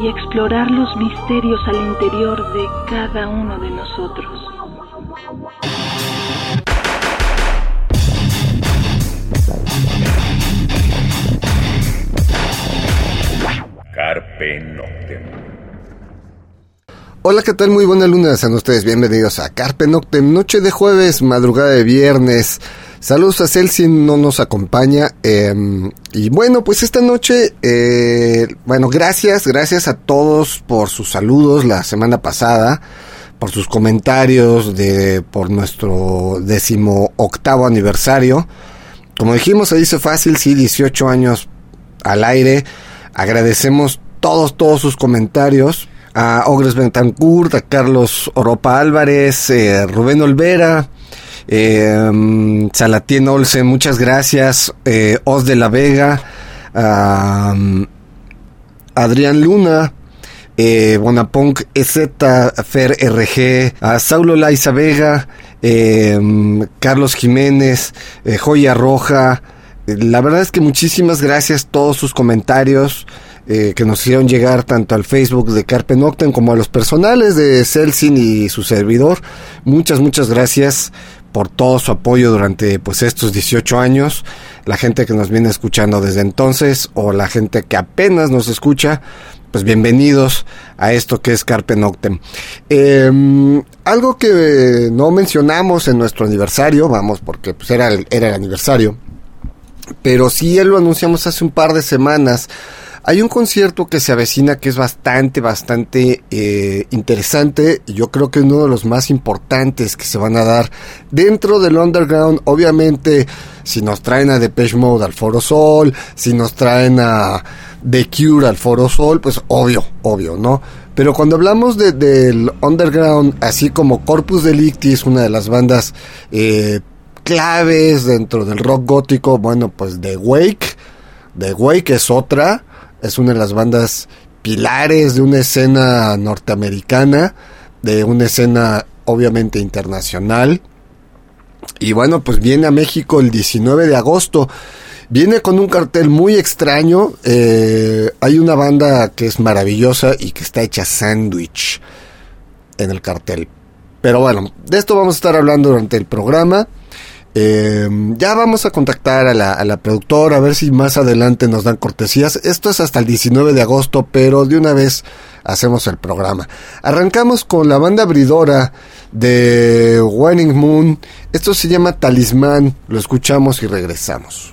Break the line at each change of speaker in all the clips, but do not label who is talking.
y explorar los misterios al interior de cada uno de nosotros.
Carpe Noctem.
Hola, ¿qué tal? Muy buena luna, sean ustedes bienvenidos a Carpe Noctem, noche de jueves, madrugada de viernes. Saludos a Celsin, no nos acompaña. Em, y bueno, pues esta noche, eh, bueno, gracias, gracias a todos por sus saludos la semana pasada, por sus comentarios de, por nuestro décimo octavo aniversario. Como dijimos, se dice fácil, sí, 18 años al aire. Agradecemos todos, todos sus comentarios a Ogres Bentancourt, a Carlos Oropa Álvarez, eh, Rubén Olvera, eh, Salatien Olsen, muchas gracias, eh, Os de la Vega, Adrián Luna, eh, Bonapunk EZ, Fer RG, Saulo Laiza Vega, eh, Carlos Jiménez, Joya Roja, la verdad es que muchísimas gracias todos sus comentarios. Eh, que nos hicieron llegar tanto al Facebook de Carpe Noctem como a los personales de Celsin y su servidor. Muchas, muchas gracias por todo su apoyo durante pues estos 18 años. La gente que nos viene escuchando desde entonces o la gente que apenas nos escucha, pues bienvenidos a esto que es Carpe Noctem. Em, algo que no mencionamos en nuestro aniversario, vamos, porque pues era el, era el aniversario, pero sí lo anunciamos hace un par de semanas hay un concierto que se avecina que es bastante, bastante eh, interesante. Y yo creo que uno de los más importantes que se van a dar dentro del underground. Obviamente, si nos traen a Depeche Mode al Foro Sol, si nos traen a The Cure al Foro Sol, pues obvio, obvio, ¿no? Pero cuando hablamos de, del underground, así como Corpus Delicti es una de las bandas eh, claves dentro del rock gótico, bueno, pues The Wake, The Wake es otra es una de las bandas pilares de una escena norteamericana, de una escena obviamente internacional. Y bueno, pues viene a México el 19 de agosto. Viene con un cartel muy extraño. Eh, hay una banda que es maravillosa y que está hecha sándwich en el cartel. Pero bueno, de esto vamos a estar hablando durante el programa. Eh, ya vamos a contactar a la, productora a ver si más adelante nos dan cortesías. Esto es hasta el 19 de agosto, pero de una vez hacemos el programa. Arrancamos con la banda abridora de Winning Moon. Esto se llama Talismán. Lo escuchamos y regresamos.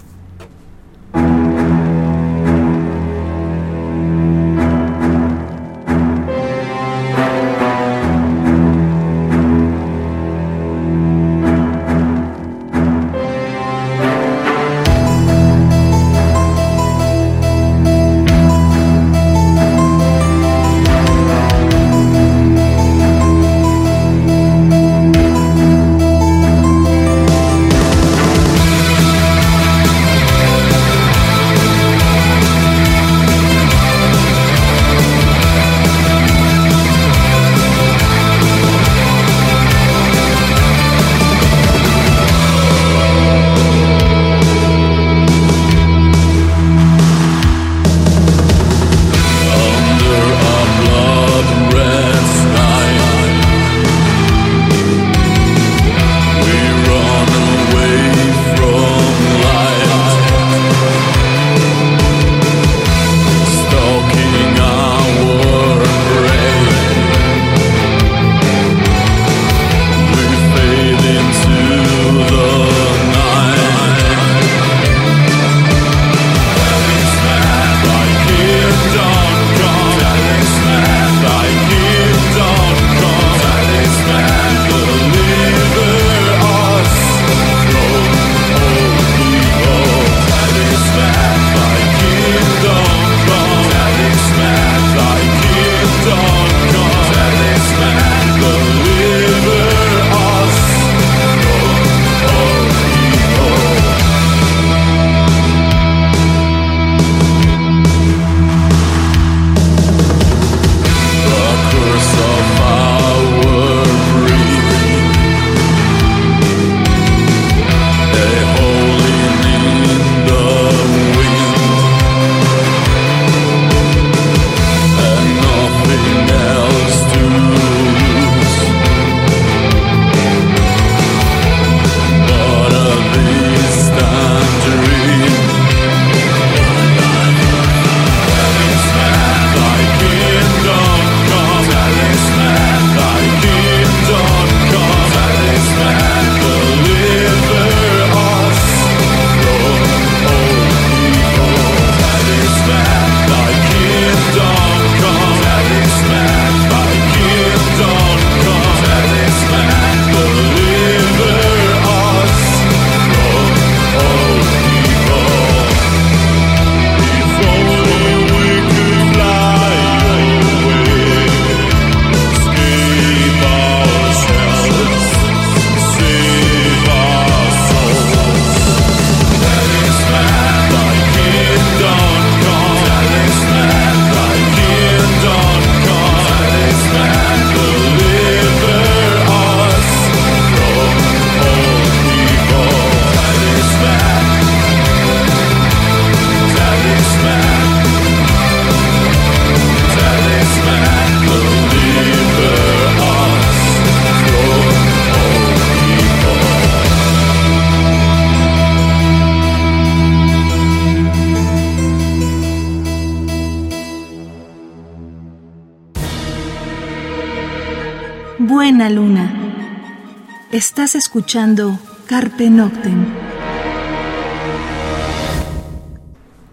Estás escuchando Carpe Noctem.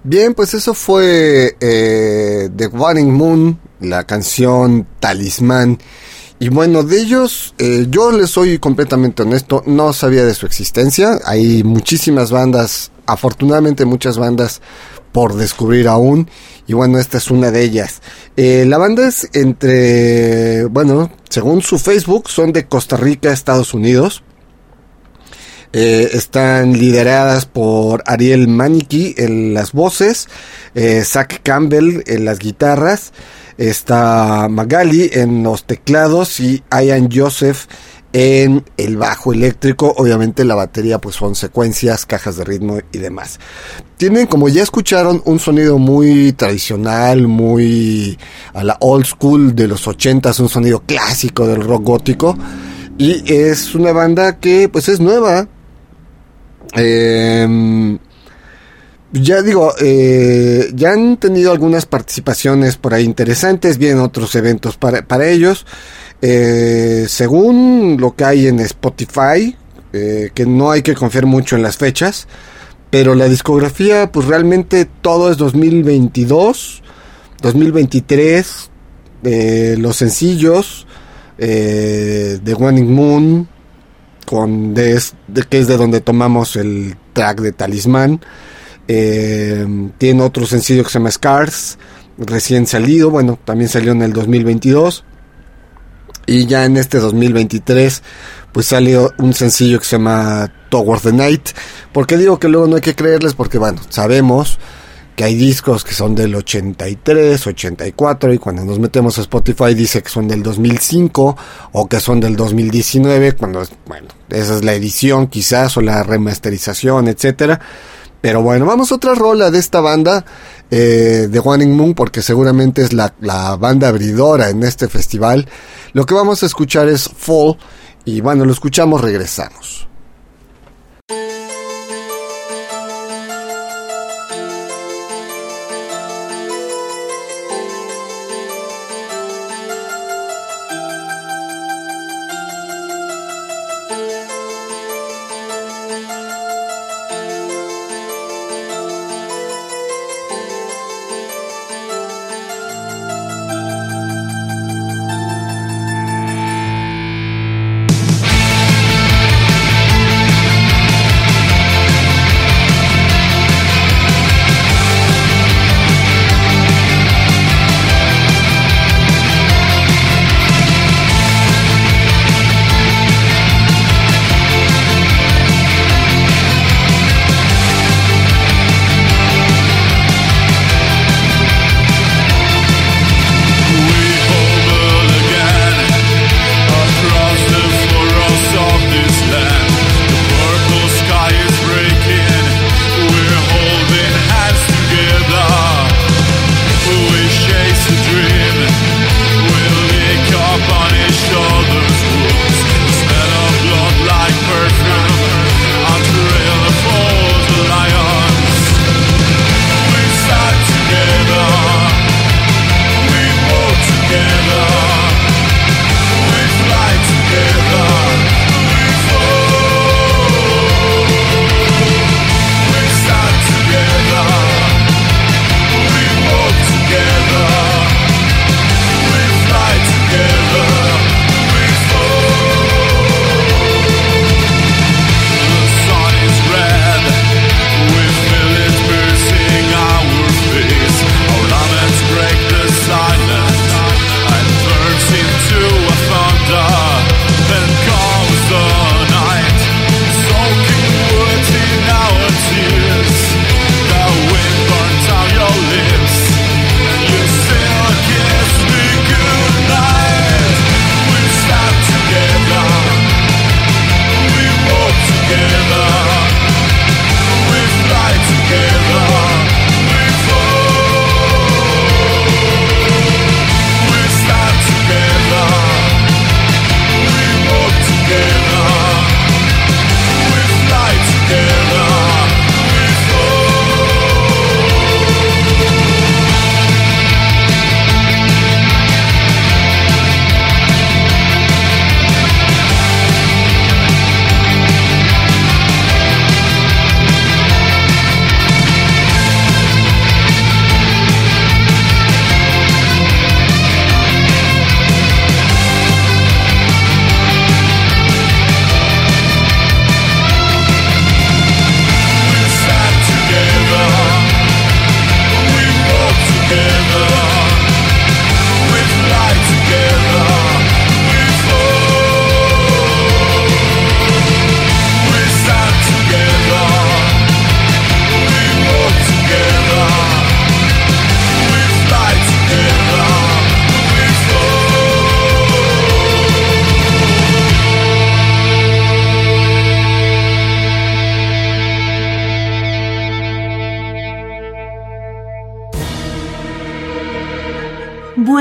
Bien, pues eso fue eh, The Warning Moon, la canción Talismán. Y bueno, de ellos, eh, yo les soy completamente honesto, no sabía de su existencia. Hay muchísimas bandas, afortunadamente muchas bandas por descubrir aún. Y bueno, esta es una de ellas. Eh, la banda es entre, bueno, según su Facebook, son de Costa Rica, Estados Unidos. Eh, están lideradas por Ariel Maniki en las voces, eh, Zach Campbell en las guitarras, está Magali en los teclados y Ian Joseph en el bajo eléctrico. Obviamente la batería pues son secuencias, cajas de ritmo y demás. Tienen, como ya escucharon, un sonido muy tradicional, muy a la old school de los 80 un sonido clásico del rock gótico. Y es una banda que pues es nueva, eh, ya digo, eh, ya han tenido algunas participaciones por ahí interesantes, vienen otros eventos para, para ellos. Eh, según lo que hay en Spotify, eh, que no hay que confiar mucho en las fechas, pero la discografía, pues realmente todo es 2022, 2023, los sencillos de Wanning Moon, con de, que es de donde tomamos el track de Talismán. Eh, tiene otro sencillo que se llama Scars, recién salido, bueno, también salió en el 2022. Y ya en este 2023, pues salió un sencillo que se llama Towards the Night. porque digo que luego no hay que creerles? Porque, bueno, sabemos que hay discos que son del 83, 84 y cuando nos metemos a Spotify dice que son del 2005 o que son del 2019, cuando bueno, esa es la edición quizás o la remasterización, etcétera. Pero bueno, vamos a otra rola de esta banda eh, de Wanning Moon porque seguramente es la, la banda abridora en este festival. Lo que vamos a escuchar es Fall y bueno, lo escuchamos, regresamos.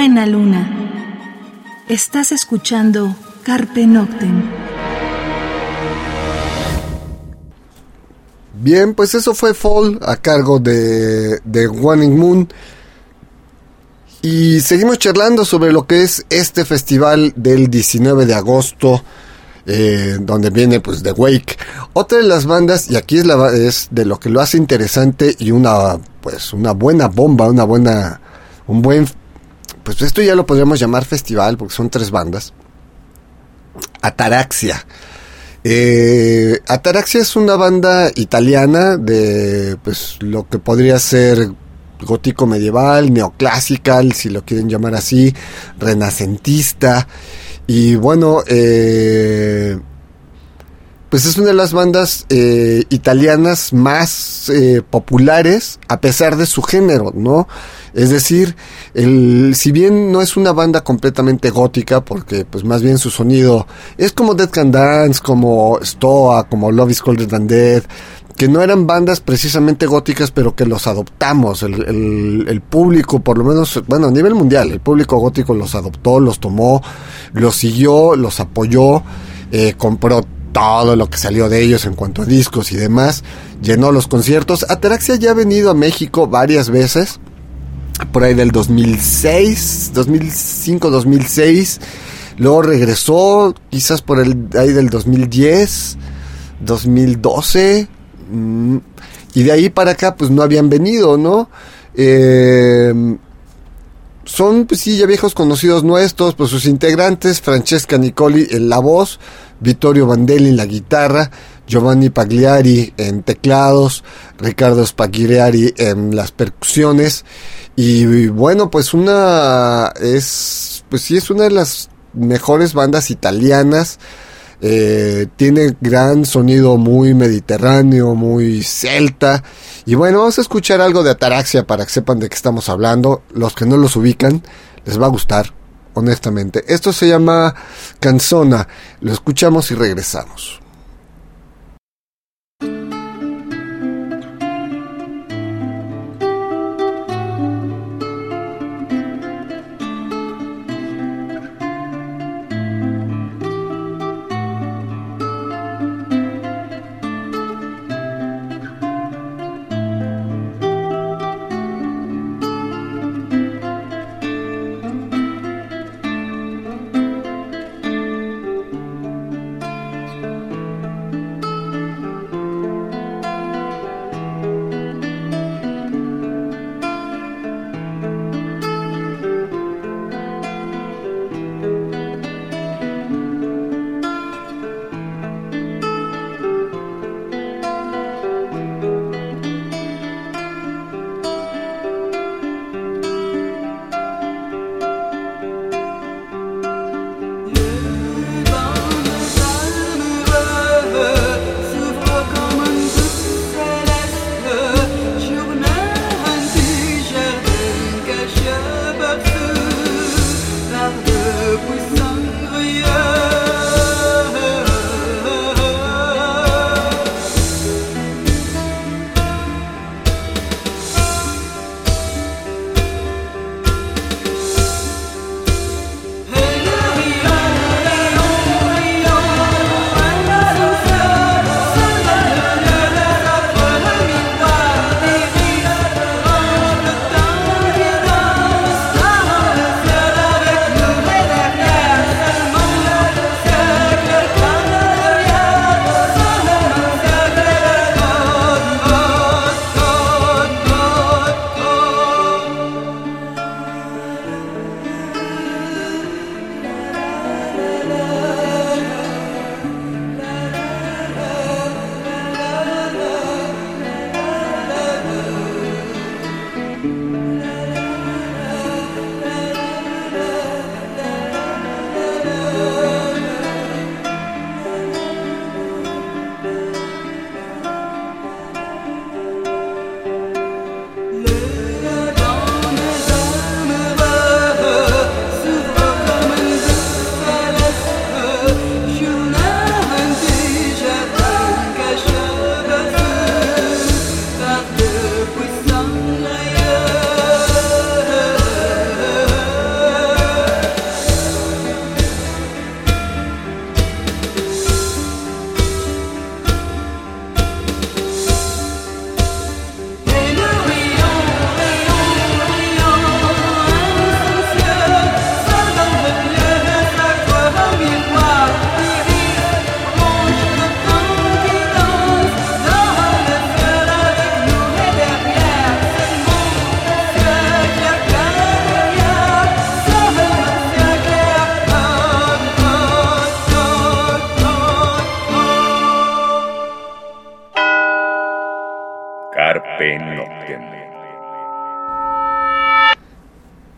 Buena luna. Estás escuchando Carpe Noctem.
Bien, pues eso fue Fall a cargo de, de Wanning Moon. Y seguimos charlando sobre lo que es este festival del 19 de agosto, eh, donde viene pues The Wake. Otra de las bandas, y aquí es, es de lo que lo hace interesante y una pues una buena bomba, una buena, un buen, pues esto ya lo podríamos llamar festival porque son tres bandas. Ataraxia. Eh, Ataraxia es una banda italiana de pues lo que podría ser gótico medieval, neoclásical, si lo quieren llamar así, renacentista. Y bueno, eh, pues es una de las bandas eh, italianas más eh, populares a pesar de su género, ¿no? Es decir, el, si bien no es una banda completamente gótica, porque pues más bien su sonido es como Dead Can Dance, como Stoa, como Love is Colder Than Dead, que no eran bandas precisamente góticas, pero que los adoptamos. El, el, público, por lo menos, bueno, a nivel mundial, el público gótico los adoptó, los tomó, los siguió, los apoyó, eh, compró todo lo que salió de ellos en cuanto a discos y demás, llenó los conciertos. Ataraxia ya ha venido a México varias veces, por ahí del 2006, 2005, 2006. Luego regresó, quizás por el ahí del 2010, 2012 Mm, y de ahí para acá, pues no habían venido, ¿no? Eh, son, pues sí, ya viejos conocidos nuestros, pues sus integrantes, Francesca Nicoli en la voz, Vittorio Vandelli en la guitarra, Giovanni Pagliari en teclados, Ricardo Spagliari en las percusiones, y, bueno, pues una es, pues sí, es una de las mejores bandas italianas, eh, tiene gran sonido muy mediterráneo, muy celta. Y bueno, vamos a escuchar algo de Ataraxia para que sepan de qué estamos hablando. Los que no los ubican, les va a gustar, honestamente. Esto se llama Canzona. Lo escuchamos y regresamos.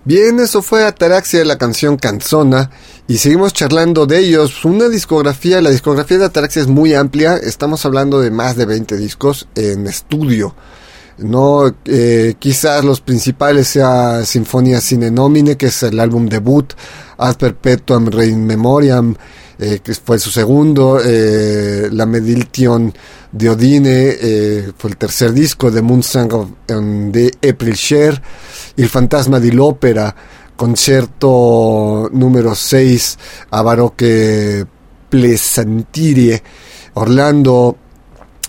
Bien, eso fue Ataraxia la canción Canzona y seguimos charlando de ellos. Una discografía, la discografía de Ataraxia es muy amplia, estamos hablando de más de 20 discos en estudio. No, eh, quizás los principales sea Sinfonia Sine Nomine, que es el álbum debut, Ad Perpetuam Rein Memoriam, eh, que fue su segundo, eh, La Mediltion de Odine, eh, fue el tercer disco de Moonsong de April Share, Il Fantasma di l'Opera, concierto número 6 a Baroque Plesantire, Orlando,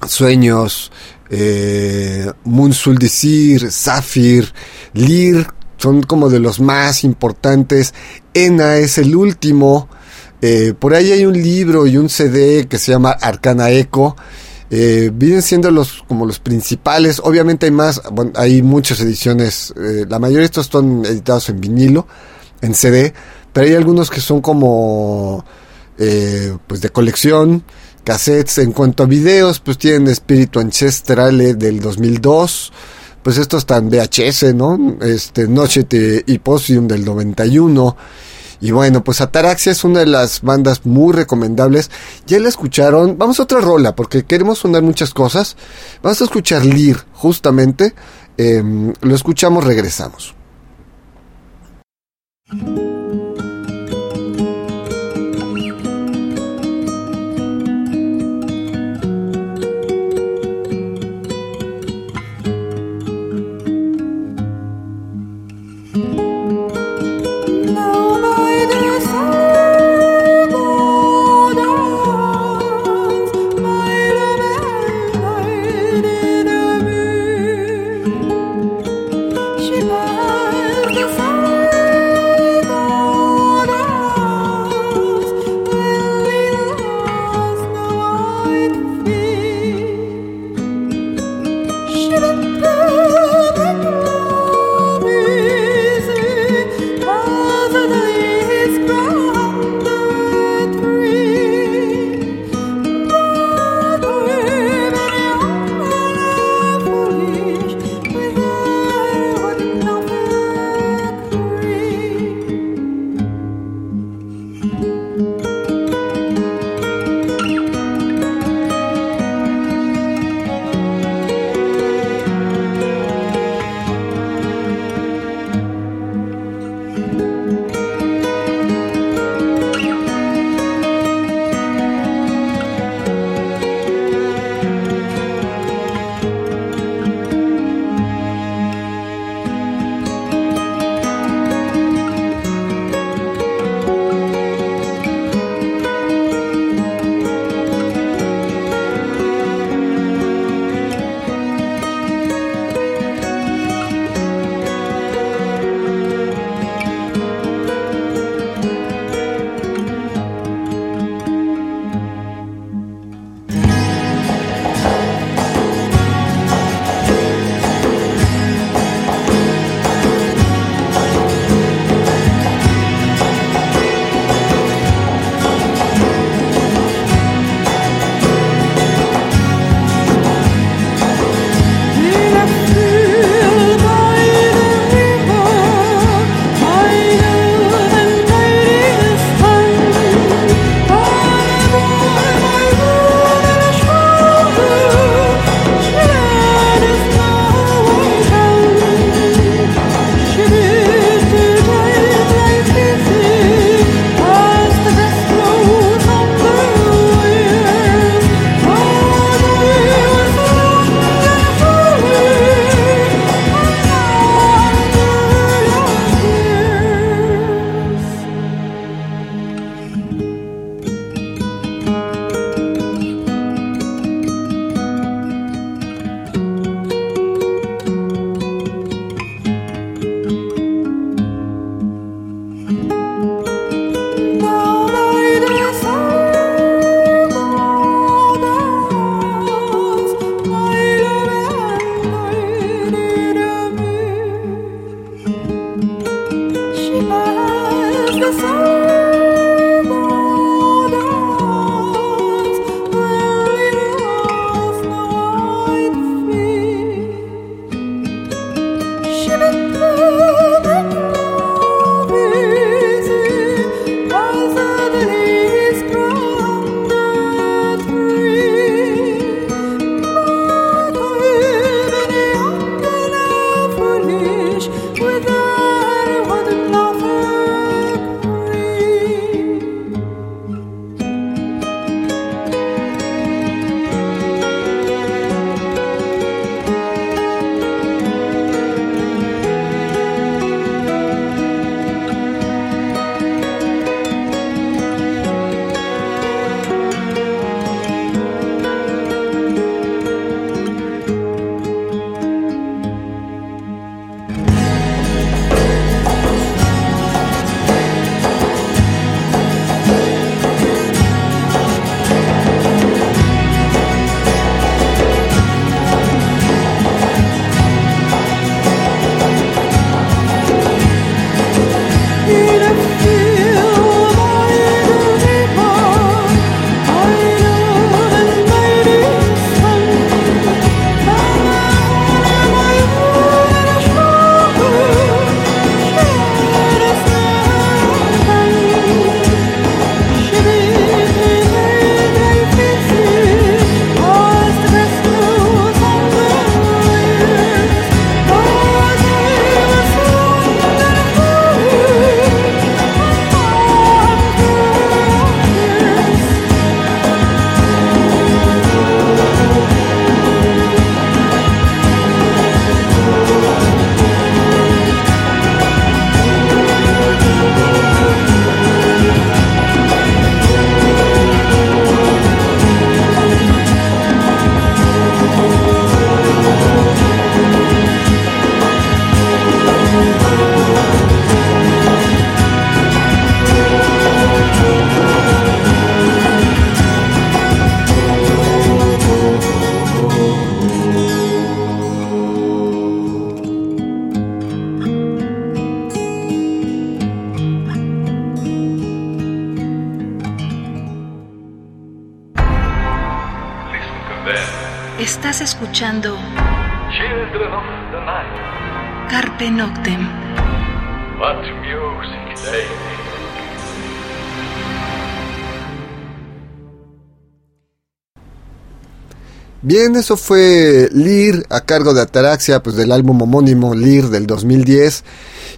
Sueños, eh, Moonsul Desir, Zafir, Lir, son como de los más importantes. Ena es el último. Eh, por ahí hay un libro y un CD que se llama Arcana Eco. Eh, vienen siendo los como los principales. Obviamente hay más, bueno, hay muchas ediciones. eh, la mayoría de estos son editados en vinilo, en CD, pero hay algunos que son como eh, pues de colección, cassettes. En cuanto a videos, pues tienen Espíritu Ancestrale del 2002. Pues estos están VHS, ¿no? Este Noche de Hipposium del 91. Y bueno, pues Ataraxia es una de las bandas muy recomendables. Ya la escucharon. Vamos a otra rola porque queremos sonar muchas cosas. Vamos a escuchar Lir, justamente. Em, lo escuchamos, regresamos.
Escuchando
Children of the night,
Carpe Noctem.
what music they make.
Bien, eso fue Lear a cargo de Ataraxia, pues del álbum homónimo Lear del 2010.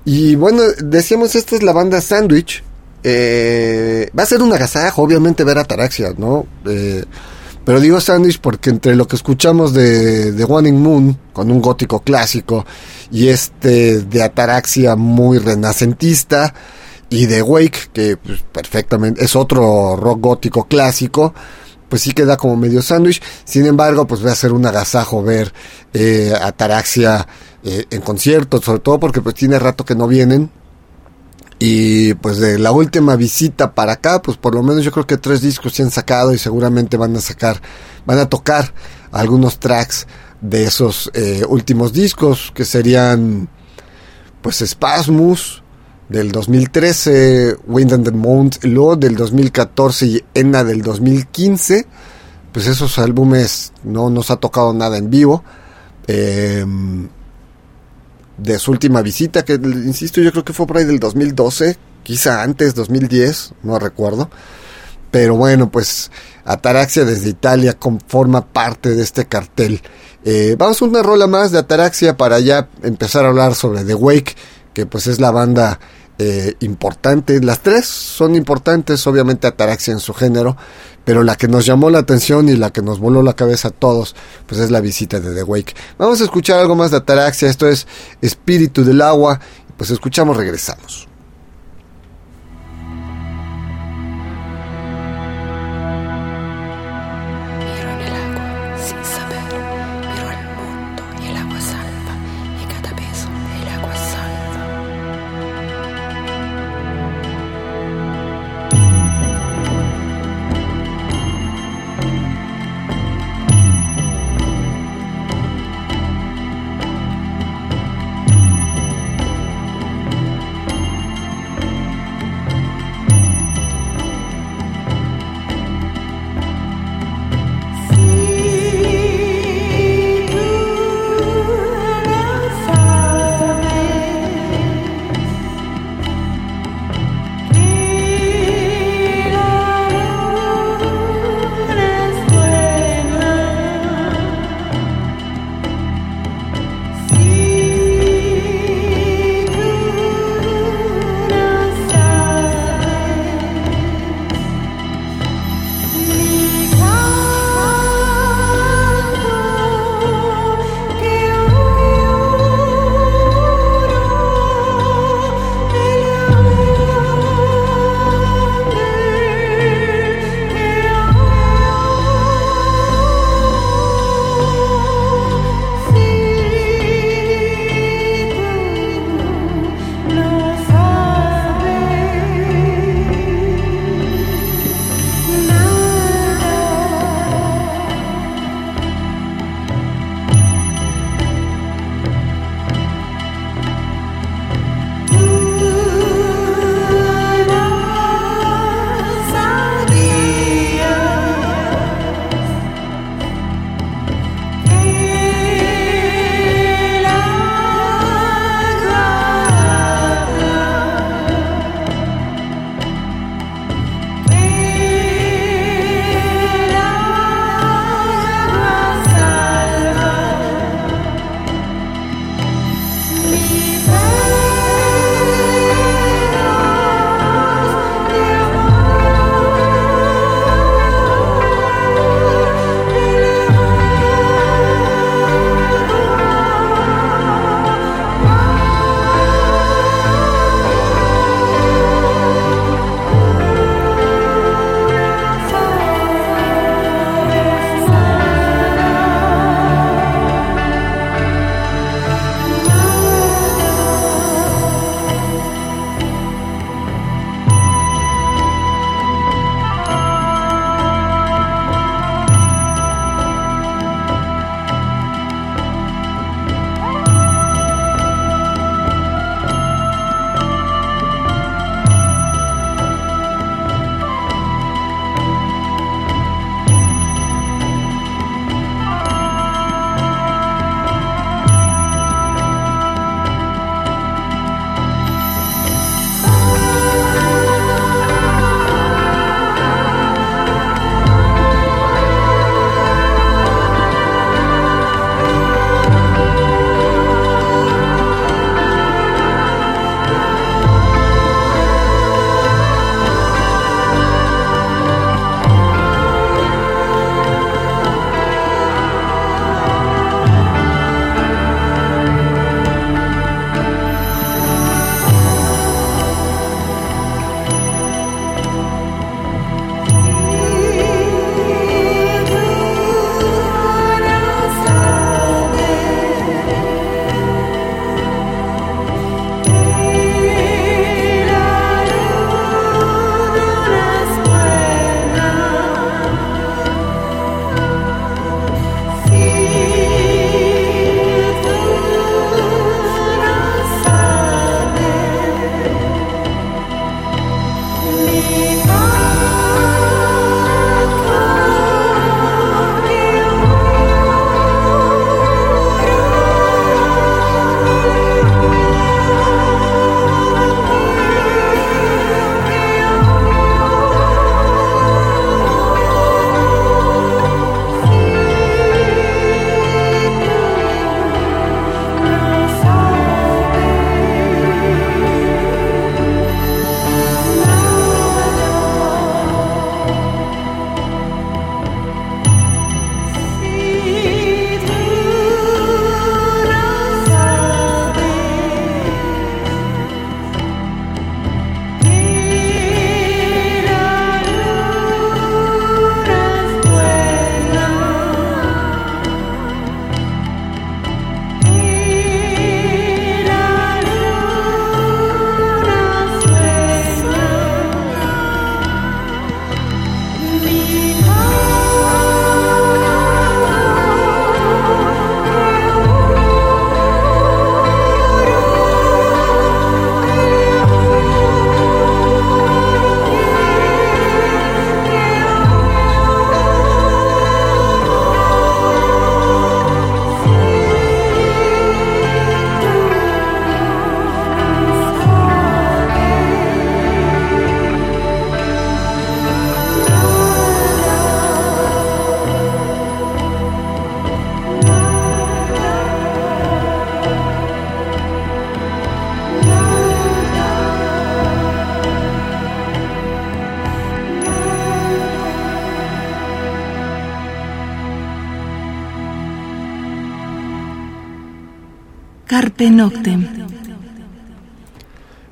Y bueno, decíamos, esta es la banda Sandwich. Eh, va a ser un agasajo, obviamente, ver Ataraxia, ¿no? Eh, pero digo Sandwich porque entre lo que escuchamos de, de One in Moon, con un gótico clásico, y este de Ataraxia muy renacentista, y de Wake, que pues, perfectamente es otro rock gótico clásico, pues sí queda como medio sándwich. Sin embargo, pues va a ser un agasajo ver eh, Ataraxia eh, en concierto, sobre todo porque pues tiene rato que no vienen. Y pues de la última visita para acá, pues por lo menos yo creo que tres discos se han sacado y seguramente van a sacar, van a tocar algunos tracks de esos eh, últimos discos que serían pues Spasmus del 2013, Wind and the Mount luego del 2014 y Enna del 2015. Pues esos álbumes no nos ha tocado nada en vivo. Eh, de su última visita, que insisto, yo creo que fue por ahí del 2012, quizá antes, 2010, no recuerdo. Pero bueno, pues Ataraxia desde Italia forma parte de este cartel. Eh, vamos a una rola más de Ataraxia para ya empezar a hablar sobre The Wake, que pues es la banda eh, importante. Las tres son importantes, obviamente Ataraxia en su género, pero la que nos llamó la atención y la que nos voló la cabeza a todos, pues es la visita de The Wake. Vamos a escuchar algo más de Ataraxia, esto es Espíritu del Agua, pues escuchamos, regresamos.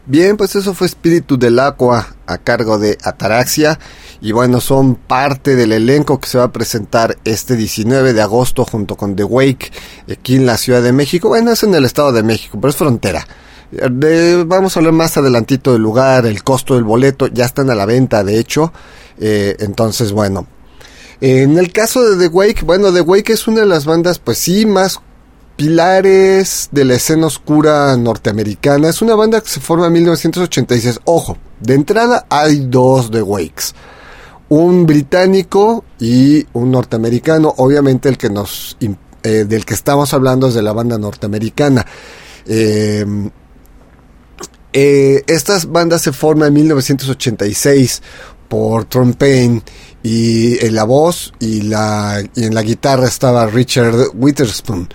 Bien, pues eso fue Espíritu del Aqua a cargo de Ataraxia. Y bueno, son parte del elenco que se va a presentar este 19 de agosto junto con The Wake aquí en la Ciudad de México. Bueno, es en el Estado de México, pero es frontera. Vamos a hablar más adelantito del lugar, el costo del boleto, ya están a la venta, de hecho. Eh, entonces, bueno. En el caso de The Wake, bueno, The Wake es una de las bandas, pues sí, más pilares de la escena oscura norteamericana. Es una banda que se forma en 1986. Ojo, de entrada hay dos The Wakes. Un británico y un norteamericano. Obviamente el que nos eh, del que estamos hablando es de la banda norteamericana. Eh, eh, estas bandas se forman en 1986 por Tom y en la voz y, la, y en la guitarra estaba Richard Witherspoon.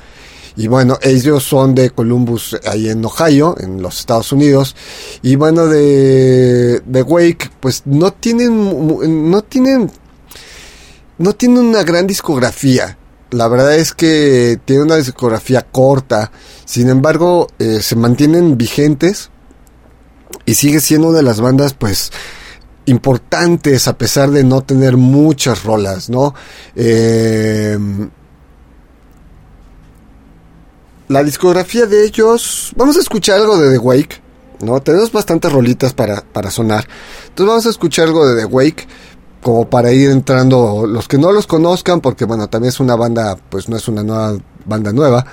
Y bueno, ellos son de Columbus, ahí en Ohio, en los Estados Unidos. Y bueno, de, de Wake, pues no tienen, no tienen, no tienen una gran discografía. La verdad es que tienen una discografía corta. Sin embargo, eh, se mantienen vigentes y sigue siendo una de las bandas, pues, importantes a pesar de no tener muchas rolas, ¿no? Eh, la discografía de ellos, vamos a escuchar algo de The Wake, ¿no? Tenemos bastantes rolitas para, para sonar. Entonces vamos a escuchar algo de The Wake, como para ir entrando los que no los conozcan, porque bueno, también es una banda, pues no es una nueva banda nueva.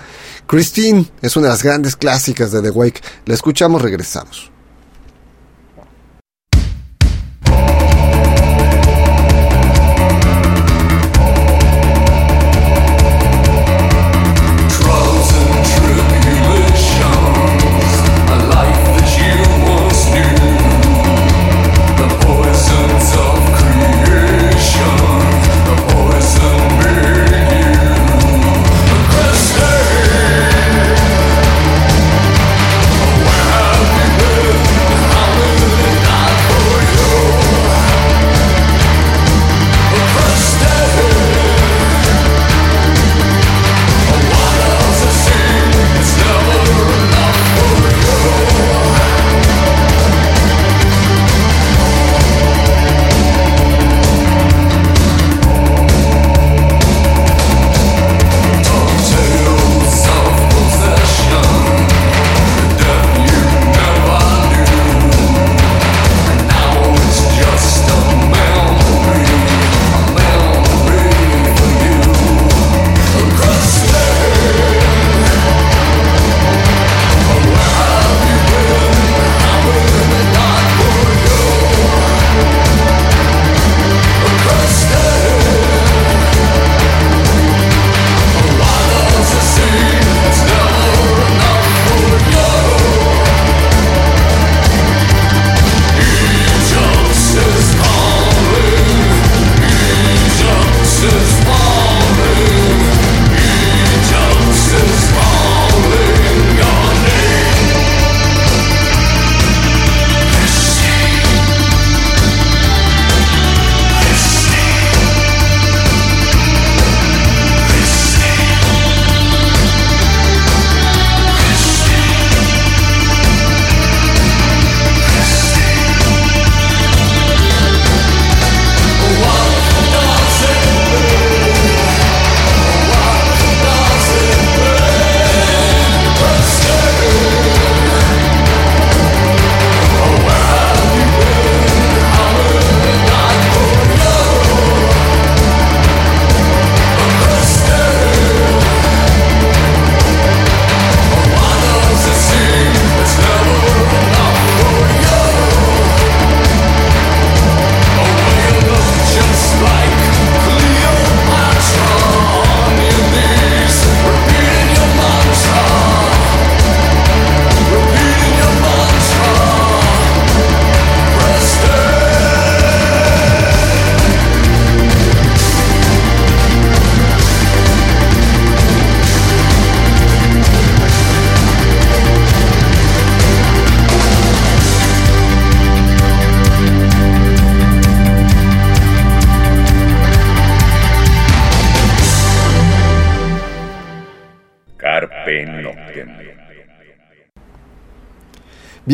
Christine es una de las grandes clásicas de The Wake. La escuchamos, regresamos.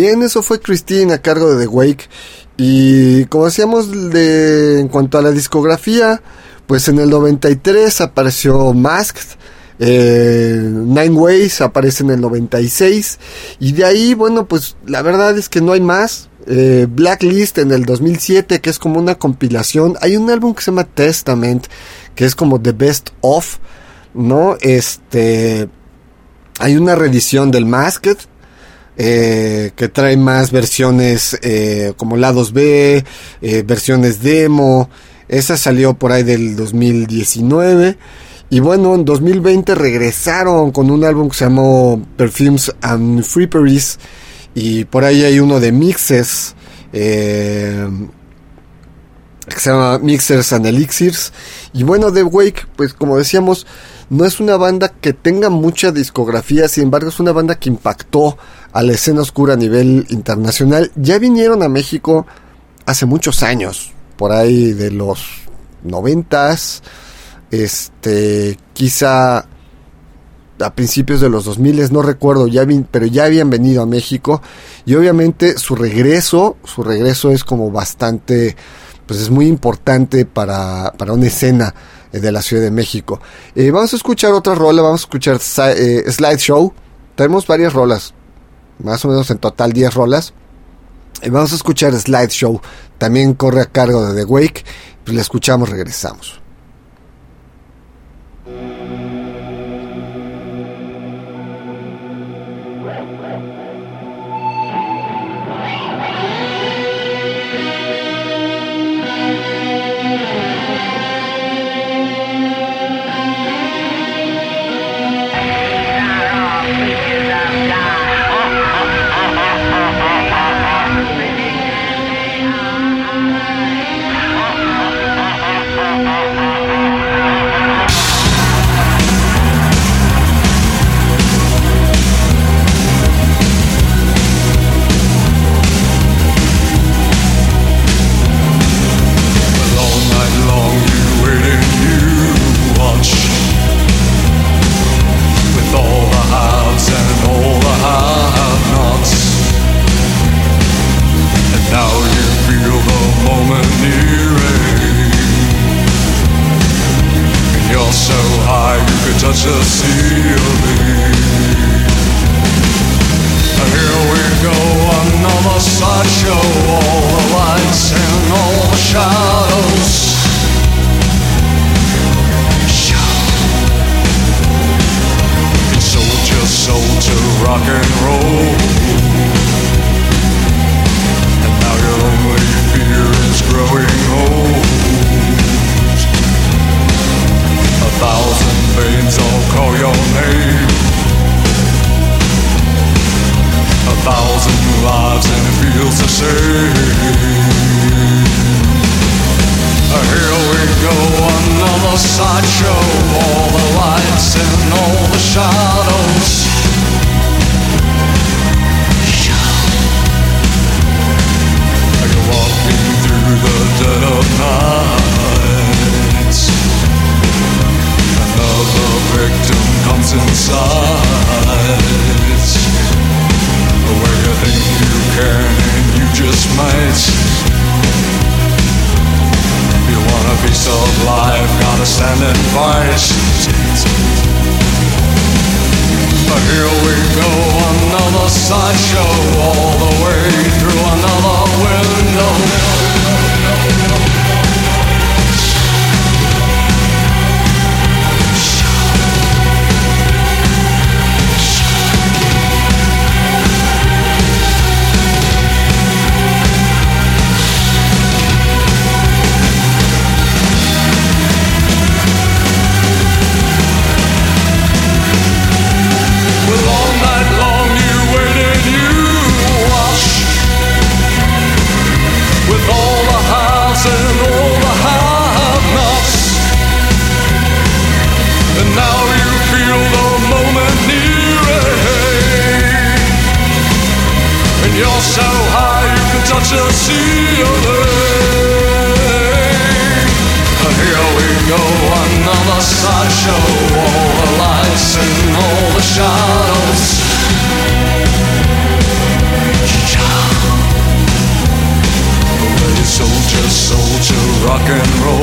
Bien, eso fue Christine a cargo de The Wake. Y como decíamos de, en cuanto a la discografía, pues en el 93 apareció Masked. eh, Nine Ways aparece en el 96 y de ahí bueno pues la verdad es que no hay más Eh, Blacklist en el 2007 que es como una compilación hay un álbum que se llama Testament que es como The Best Of no este hay una reedición del Masked eh, que trae más versiones eh, como lados B, eh, versiones demo. Esa salió por ahí del 2019. Y bueno, en 2020 regresaron con un álbum que se llamó Perfumes and Fripperies. Y por ahí hay uno de mixes. eh, que se llama Mixers and Elixirs. Y bueno, The Wake, pues como decíamos, no es una banda que tenga mucha discografía, sin embargo es una banda que impactó a la escena oscura a nivel internacional. Ya vinieron a México hace muchos años, por ahí de los noventas, este, quizá a principios de los 2000, no recuerdo, ya pero ya habían venido a México y obviamente su regreso, su regreso es como bastante, pues es muy importante para, para una escena de la Ciudad de México. Eh, vamos a escuchar otra rola, vamos a escuchar eh, Slideshow, tenemos varias rolas, más o menos en total 10 rolas. Y vamos a escuchar Slideshow, también corre a cargo de The Wake, pues la escuchamos, regresamos.
just here we go, another sideshow the lights and all the shadows soldier. Soldier, rock and roll.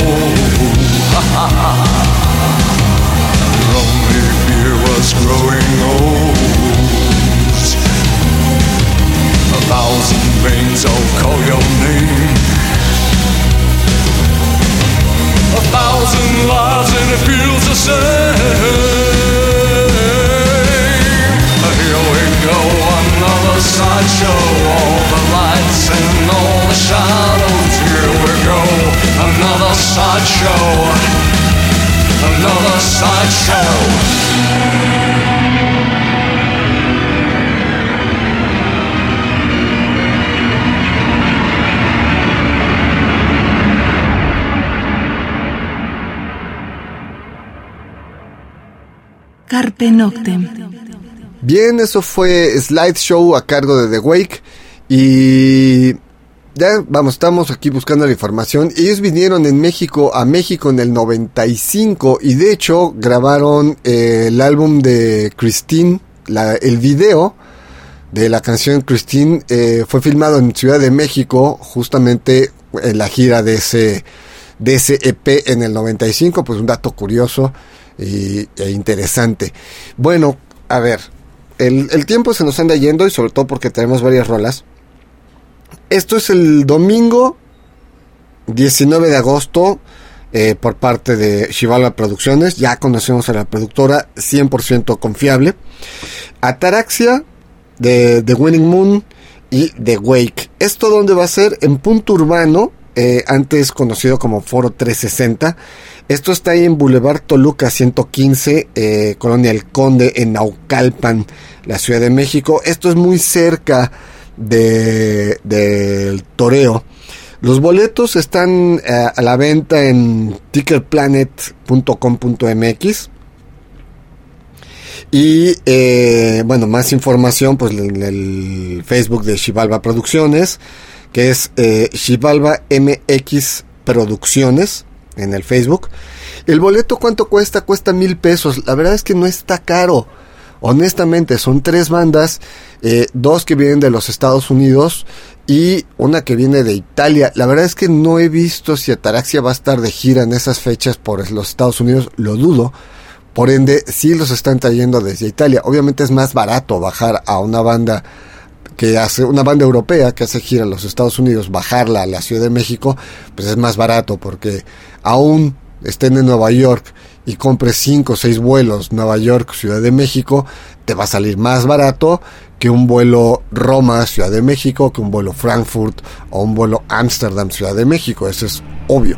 Was growing old. A thousand veins all call your name. A thousand lives and it feels the same. Here we go, another sideshow. All the lights and all the shadows. Here we go, another sideshow. Another sideshow.
Carpe Noctem.
Bien, eso fue Slideshow a cargo de The Wake. Y ya, vamos, estamos aquí buscando la información. Ellos vinieron en México, a México en el 95 y de hecho grabaron eh, el álbum de Christine, la- el video de la canción Christine eh, fue filmado en Ciudad de México, justamente en la gira de ese, de ese EP en el 95, pues un dato curioso y, e interesante. Bueno, a ver, el, tiempo se nos anda yendo y sobre todo porque tenemos varias rolas. Esto es el domingo 19 de agosto eh, por parte de Shivala Producciones. Ya conocemos a la productora 100% confiable. Ataraxia de The Winning Moon y The Wake. ¿Esto dónde va a ser? En Punto Urbano, eh, antes conocido como Foro 360. Esto está ahí en Boulevard Toluca 115, eh, Colonia El Conde, en Naucalpan, la Ciudad de México. Esto es muy cerca de, del toreo. Los boletos están eh, a la venta en tickerplanet.com.mx. Y eh, bueno, más información pues en el Facebook de Shivalba Producciones, que es eh, MX Producciones en el Facebook. El boleto cuánto cuesta? Cuesta mil pesos. La verdad es que no está caro. Honestamente, son tres bandas, eh, dos que vienen de los Estados Unidos y una que viene de Italia. La verdad es que no he visto si Ataraxia va a estar de gira en esas fechas por los Estados Unidos, lo dudo. Por ende, sí los están trayendo desde Italia. Obviamente es más barato bajar a una banda que hace una banda europea que hace gira en los Estados Unidos, bajarla a la Ciudad de México, pues es más barato porque aún estén en Nueva York y compres 5 o 6 vuelos Nueva York, Ciudad de México, te va a salir más barato que un vuelo Roma, Ciudad de México, que un vuelo Frankfurt o un vuelo Ámsterdam, Ciudad de México. Eso es obvio.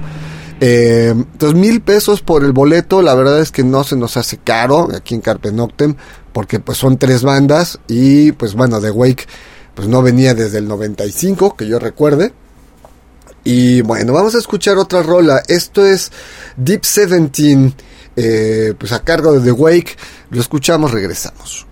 Eh, entonces, mil pesos por el boleto, la verdad es que no se nos hace caro aquí en Carpe Noctem, porque pues son tres bandas y pues bueno, The Wake pues no venía desde el 95, que yo recuerde. Y bueno, vamos a escuchar otra rola. Esto es Deep 17, eh, pues a cargo de The Wake. Lo escuchamos, regresamos.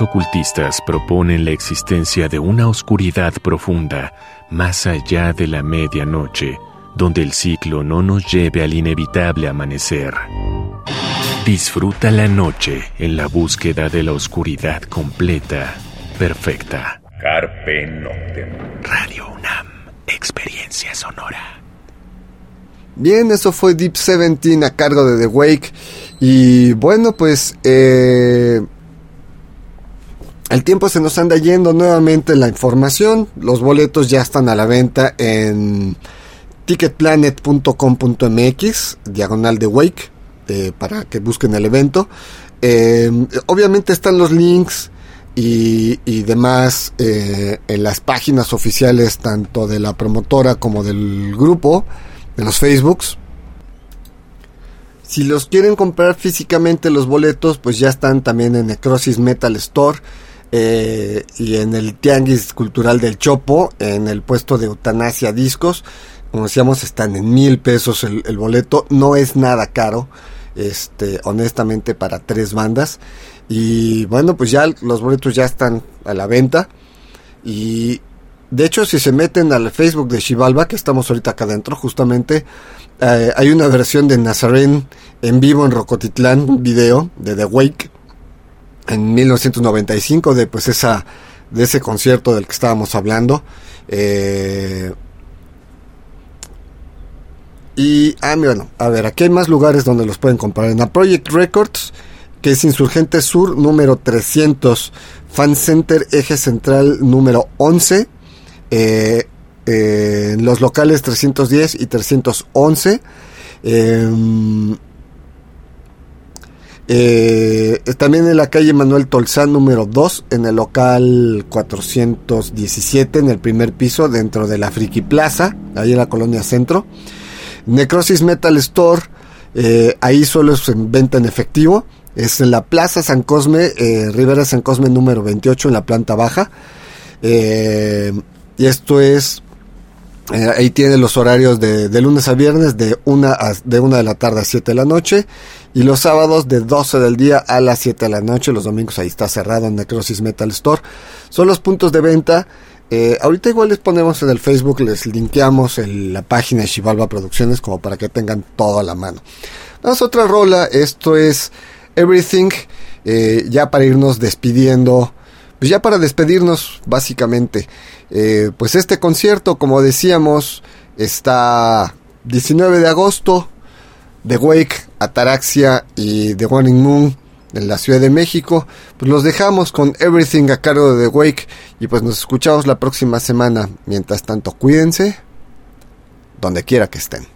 Ocultistas proponen la existencia de una oscuridad profunda más allá de la medianoche, donde el ciclo no nos lleve al inevitable amanecer. Disfruta la noche en la búsqueda de la oscuridad completa, perfecta.
Carpe Noctem.
Radio UNAM, experiencia sonora.
Bien, eso fue Deep 17 a cargo de The Wake. Y bueno, pues eh, el tiempo se nos anda yendo nuevamente la información. Los boletos ya están a la venta en ticketplanet.com.mx, diagonal de Wake, para que busquen el evento. Eh, obviamente están los links y, y demás eh, en las páginas oficiales tanto de la promotora como del grupo, de los Facebooks. Si los quieren comprar físicamente los boletos, pues ya están también en Necrosis Metal Store eh, y en el Tianguis Cultural del Chopo, en el puesto de Eutanasia Discos. Como decíamos, están en mil pesos el, boleto. No es nada caro, este, honestamente, para tres bandas. Y bueno, pues ya los boletos ya están a la venta. Y de hecho, si se meten al Facebook de Chivalba, que estamos ahorita acá adentro, justamente eh, hay una versión de Nazarene en vivo en Rocotitlán, video de The Wake en 1995 de pues esa de ese concierto del que estábamos hablando. Eh, y ah, bueno, a ver, aquí hay más lugares donde los pueden comprar. En la Project Records, que es Insurgente Sur número 300, Fan Center Eje Central número 11. Eh, eh, los locales 310 y 311. Eh, eh, también en la calle Manuel Tolzán número 2, en el local 417, en el primer piso, dentro de la Friki Plaza, ahí en la colonia centro. Necrosis Metal Store, eh, ahí solo es en venta en efectivo. Es en la Plaza San Cosme, eh, Rivera San Cosme número 28, en la planta baja. Y esto es ahí tiene los horarios de, lunes a viernes de una, a, de una de la tarde a 7 de la noche y los sábados de 12 del día a las 7 de la noche. Los domingos ahí está cerrado en Necrosis Metal Store. Son los puntos de venta. Eh, ahorita igual les ponemos en el Facebook, les linkeamos en la página de Chivalva Producciones como para que tengan todo a la mano. Vamos a otra rola, esto es Everything, eh, ya para irnos despidiendo, pues ya para despedirnos básicamente. Eh, pues este concierto, como decíamos, está 19 de agosto, The Wake, Ataraxia y The Warning Moon en la Ciudad de México. Pues los dejamos con Everything a cargo de The Wake y pues nos escuchamos la próxima semana. Mientras tanto, cuídense donde quiera que estén.